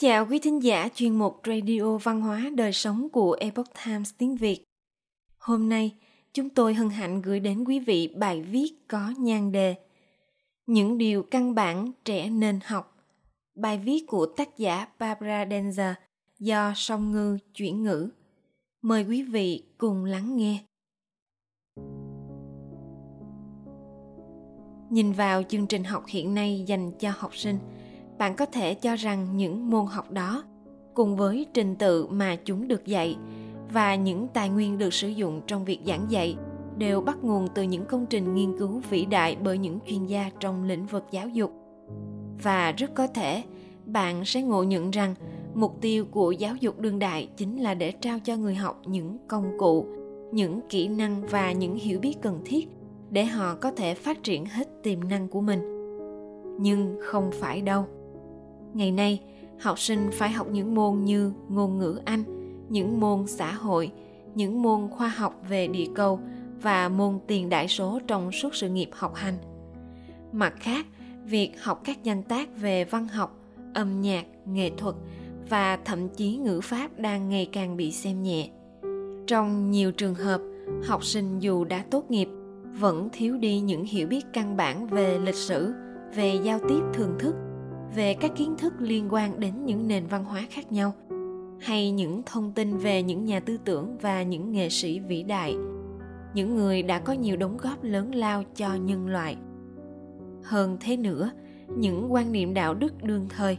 chào quý thính giả chuyên mục Radio Văn hóa Đời Sống của Epoch Times tiếng Việt. Hôm nay, chúng tôi hân hạnh gửi đến quý vị bài viết có nhan đề Những điều căn bản trẻ nên học. Bài viết của tác giả Barbara Denzer do Song Ngư chuyển ngữ. Mời quý vị cùng lắng nghe. Nhìn vào chương trình học hiện nay dành cho học sinh – bạn có thể cho rằng những môn học đó, cùng với trình tự mà chúng được dạy và những tài nguyên được sử dụng trong việc giảng dạy, đều bắt nguồn từ những công trình nghiên cứu vĩ đại bởi những chuyên gia trong lĩnh vực giáo dục. Và rất có thể, bạn sẽ ngộ nhận rằng mục tiêu của giáo dục đương đại chính là để trao cho người học những công cụ, những kỹ năng và những hiểu biết cần thiết để họ có thể phát triển hết tiềm năng của mình. Nhưng không phải đâu ngày nay, học sinh phải học những môn như ngôn ngữ anh, những môn xã hội, những môn khoa học về địa cầu và môn tiền đại số trong suốt sự nghiệp học hành. Mặt khác, việc học các danh tác về văn học, âm nhạc, nghệ thuật và thậm chí ngữ pháp đang ngày càng bị xem nhẹ. Trong nhiều trường hợp, học sinh dù đã tốt nghiệp, vẫn thiếu đi những hiểu biết căn bản về lịch sử, về giao tiếp thường thức về các kiến thức liên quan đến những nền văn hóa khác nhau, hay những thông tin về những nhà tư tưởng và những nghệ sĩ vĩ đại, những người đã có nhiều đóng góp lớn lao cho nhân loại. Hơn thế nữa, những quan niệm đạo đức đương thời,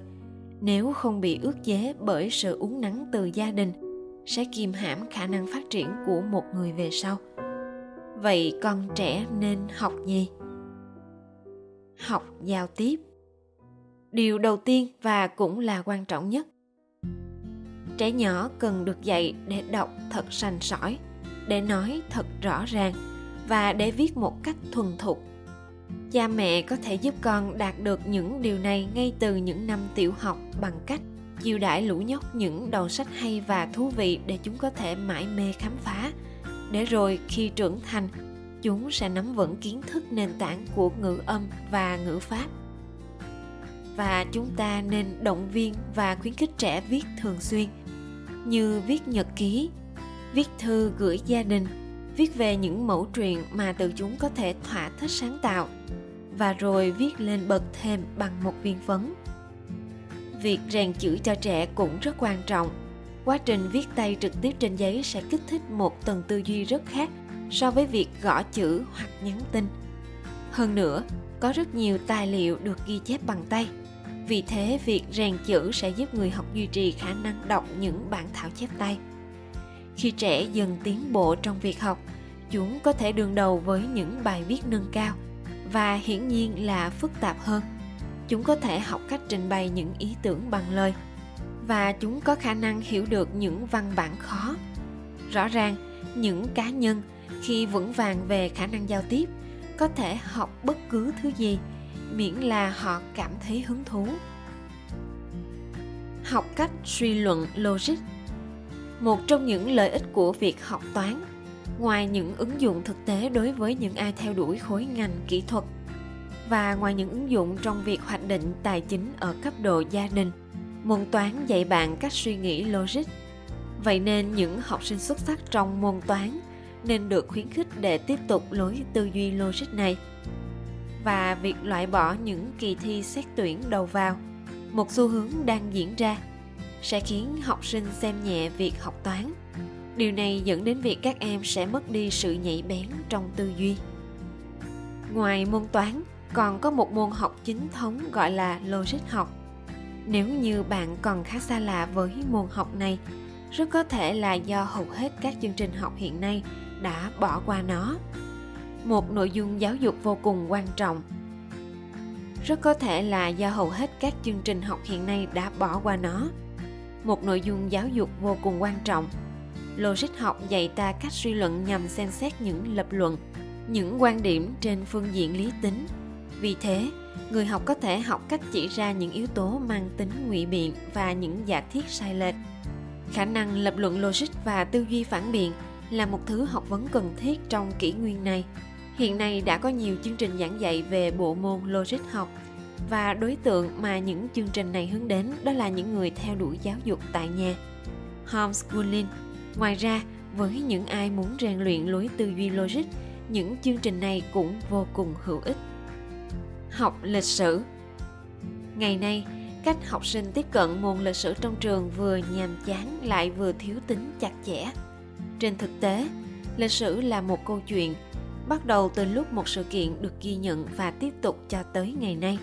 nếu không bị ước chế bởi sự uống nắng từ gia đình, sẽ kìm hãm khả năng phát triển của một người về sau. Vậy con trẻ nên học gì? Học giao tiếp điều đầu tiên và cũng là quan trọng nhất. Trẻ nhỏ cần được dạy để đọc thật sành sỏi, để nói thật rõ ràng và để viết một cách thuần thục. Cha mẹ có thể giúp con đạt được những điều này ngay từ những năm tiểu học bằng cách chiêu đãi lũ nhóc những đầu sách hay và thú vị để chúng có thể mãi mê khám phá. Để rồi khi trưởng thành, chúng sẽ nắm vững kiến thức nền tảng của ngữ âm và ngữ pháp và chúng ta nên động viên và khuyến khích trẻ viết thường xuyên, như viết nhật ký, viết thư gửi gia đình, viết về những mẫu truyện mà từ chúng có thể thỏa thích sáng tạo, và rồi viết lên bậc thêm bằng một viên phấn. Việc rèn chữ cho trẻ cũng rất quan trọng. Quá trình viết tay trực tiếp trên giấy sẽ kích thích một tầng tư duy rất khác so với việc gõ chữ hoặc nhắn tin. Hơn nữa, có rất nhiều tài liệu được ghi chép bằng tay vì thế, việc rèn chữ sẽ giúp người học duy trì khả năng đọc những bản thảo chép tay. Khi trẻ dần tiến bộ trong việc học, chúng có thể đương đầu với những bài viết nâng cao và hiển nhiên là phức tạp hơn. Chúng có thể học cách trình bày những ý tưởng bằng lời và chúng có khả năng hiểu được những văn bản khó. Rõ ràng, những cá nhân khi vững vàng về khả năng giao tiếp có thể học bất cứ thứ gì miễn là họ cảm thấy hứng thú. Học cách suy luận logic, một trong những lợi ích của việc học toán, ngoài những ứng dụng thực tế đối với những ai theo đuổi khối ngành kỹ thuật, và ngoài những ứng dụng trong việc hoạch định tài chính ở cấp độ gia đình, môn toán dạy bạn cách suy nghĩ logic. Vậy nên những học sinh xuất sắc trong môn toán nên được khuyến khích để tiếp tục lối tư duy logic này và việc loại bỏ những kỳ thi xét tuyển đầu vào. Một xu hướng đang diễn ra, sẽ khiến học sinh xem nhẹ việc học toán. Điều này dẫn đến việc các em sẽ mất đi sự nhạy bén trong tư duy. Ngoài môn toán, còn có một môn học chính thống gọi là logic học. Nếu như bạn còn khá xa lạ với môn học này, rất có thể là do hầu hết các chương trình học hiện nay đã bỏ qua nó một nội dung giáo dục vô cùng quan trọng. Rất có thể là do hầu hết các chương trình học hiện nay đã bỏ qua nó. Một nội dung giáo dục vô cùng quan trọng. Logic học dạy ta cách suy luận nhằm xem xét những lập luận, những quan điểm trên phương diện lý tính. Vì thế, người học có thể học cách chỉ ra những yếu tố mang tính ngụy biện và những giả thiết sai lệch. Khả năng lập luận logic và tư duy phản biện là một thứ học vấn cần thiết trong kỷ nguyên này Hiện nay đã có nhiều chương trình giảng dạy về bộ môn logic học và đối tượng mà những chương trình này hướng đến đó là những người theo đuổi giáo dục tại nhà. Homeschooling. Ngoài ra, với những ai muốn rèn luyện lối tư duy logic, những chương trình này cũng vô cùng hữu ích. Học lịch sử Ngày nay, cách học sinh tiếp cận môn lịch sử trong trường vừa nhàm chán lại vừa thiếu tính chặt chẽ. Trên thực tế, lịch sử là một câu chuyện bắt đầu từ lúc một sự kiện được ghi nhận và tiếp tục cho tới ngày nay.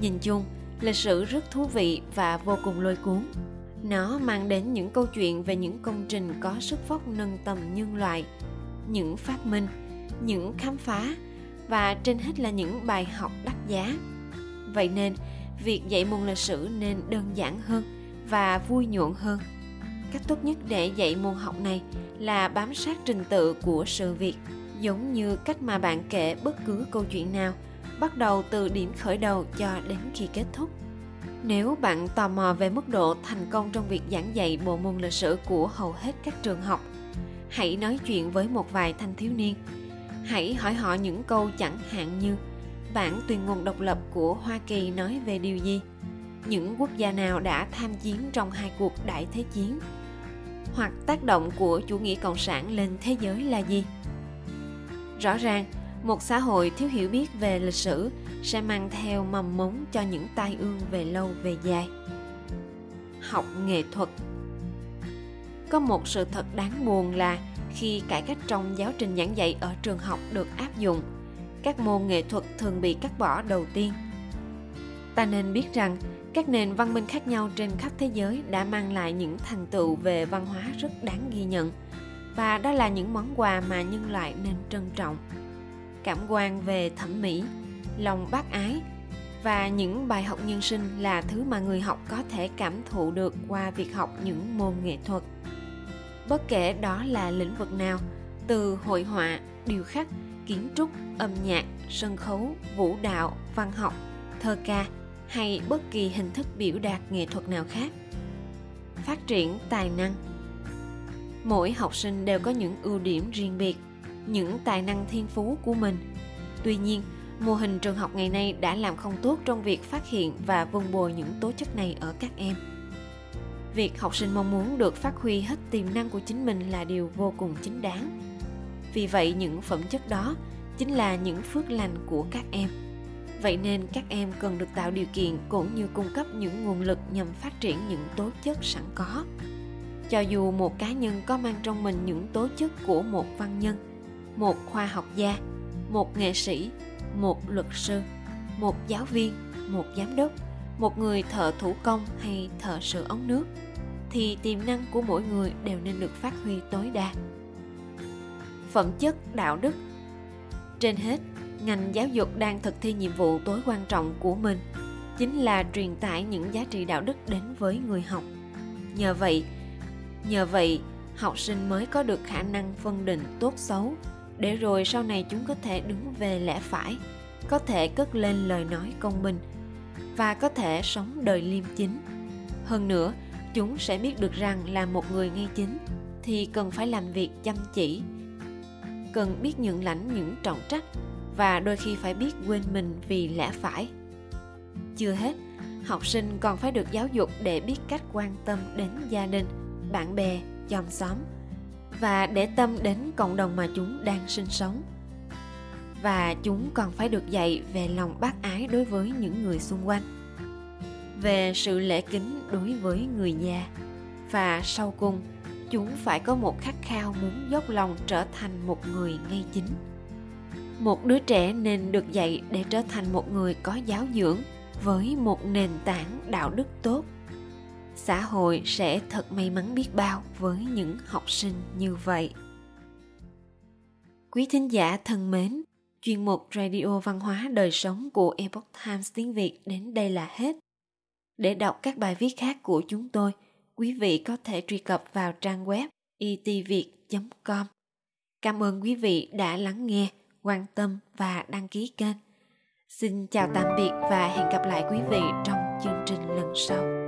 Nhìn chung, lịch sử rất thú vị và vô cùng lôi cuốn. Nó mang đến những câu chuyện về những công trình có sức vóc nâng tầm nhân loại, những phát minh, những khám phá và trên hết là những bài học đắt giá. Vậy nên, việc dạy môn lịch sử nên đơn giản hơn và vui nhộn hơn. Cách tốt nhất để dạy môn học này là bám sát trình tự của sự việc, giống như cách mà bạn kể bất cứ câu chuyện nào, bắt đầu từ điểm khởi đầu cho đến khi kết thúc. Nếu bạn tò mò về mức độ thành công trong việc giảng dạy bộ môn lịch sử của hầu hết các trường học hãy nói chuyện với một vài thanh thiếu niên. Hãy hỏi họ những câu chẳng hạn như bản tuyên ngôn độc lập của hoa kỳ nói về điều gì? Những quốc gia nào đã tham chiến trong hai cuộc đại thế chiến? Hoặc tác động của chủ nghĩa cộng sản lên thế giới là gì? Rõ ràng, một xã hội thiếu hiểu biết về lịch sử sẽ mang theo mầm mống cho những tai ương về lâu về dài. Học nghệ thuật. Có một sự thật đáng buồn là khi cải cách trong giáo trình giảng dạy ở trường học được áp dụng, các môn nghệ thuật thường bị cắt bỏ đầu tiên ta nên biết rằng, các nền văn minh khác nhau trên khắp thế giới đã mang lại những thành tựu về văn hóa rất đáng ghi nhận. Và đó là những món quà mà nhân loại nên trân trọng. Cảm quan về thẩm mỹ, lòng bác ái và những bài học nhân sinh là thứ mà người học có thể cảm thụ được qua việc học những môn nghệ thuật. Bất kể đó là lĩnh vực nào, từ hội họa điêu khắc, kiến trúc, âm nhạc, sân khấu, vũ đạo, văn học, thơ ca hay bất kỳ hình thức biểu đạt nghệ thuật nào khác. Phát triển tài năng. Mỗi học sinh đều có những ưu điểm riêng biệt, những tài năng thiên phú của mình. Tuy nhiên, mô hình trường học ngày nay đã làm không tốt trong việc phát hiện và vun bồi những tố chất này ở các em. Việc học sinh mong muốn được phát huy hết tiềm năng của chính mình là điều vô cùng chính đáng. Vì vậy, những phẩm chất đó chính là những phước lành của các em vậy nên các em cần được tạo điều kiện cũng như cung cấp những nguồn lực nhằm phát triển những tố chất sẵn có. Cho dù một cá nhân có mang trong mình những tố chất của một văn nhân, một khoa học gia, một nghệ sĩ, một luật sư, một giáo viên, một giám đốc, một người thợ thủ công hay thợ sửa ống nước, thì tiềm năng của mỗi người đều nên được phát huy tối đa. Phẩm chất, đạo đức. Trên hết ngành giáo dục đang thực thi nhiệm vụ tối quan trọng của mình, chính là truyền tải những giá trị đạo đức đến với người học. Nhờ vậy nhờ vậy, học sinh mới có được khả năng phân định tốt xấu. Để rồi sau này chúng có thể đứng về lẽ phải, có thể cất lên lời nói công bình và có thể sống đời liêm chính. Hơn nữa, chúng sẽ biết được rằng là một người ngay chính thì cần phải làm việc chăm chỉ, cần biết nhận lãnh những trọng trách và đôi khi phải biết quên mình vì lẽ phải. Chưa hết, học sinh còn phải được giáo dục để biết cách quan tâm đến gia đình, bạn bè chòm xóm và để tâm đến cộng đồng mà chúng đang sinh sống. Và chúng còn phải được dạy về lòng bác ái đối với những người xung quanh, về sự lễ kính đối với người già và sau cùng, chúng phải có một khát khao muốn dốc lòng trở thành một người ngay chính một đứa trẻ nên được dạy để trở thành một người có giáo dưỡng với một nền tảng đạo đức tốt. Xã hội sẽ thật may mắn biết bao với những học sinh như vậy. Quý thính giả thân mến, chuyên mục radio văn hóa đời sống của epoch times tiếng việt đến đây là hết. Để đọc các bài viết khác của chúng tôi, quý vị có thể truy cập vào trang web e itviet com. Cảm ơn quý vị đã lắng nghe quan tâm và đăng ký kênh. Xin chào tạm biệt và hẹn gặp lại quý vị trong chương trình lần sau.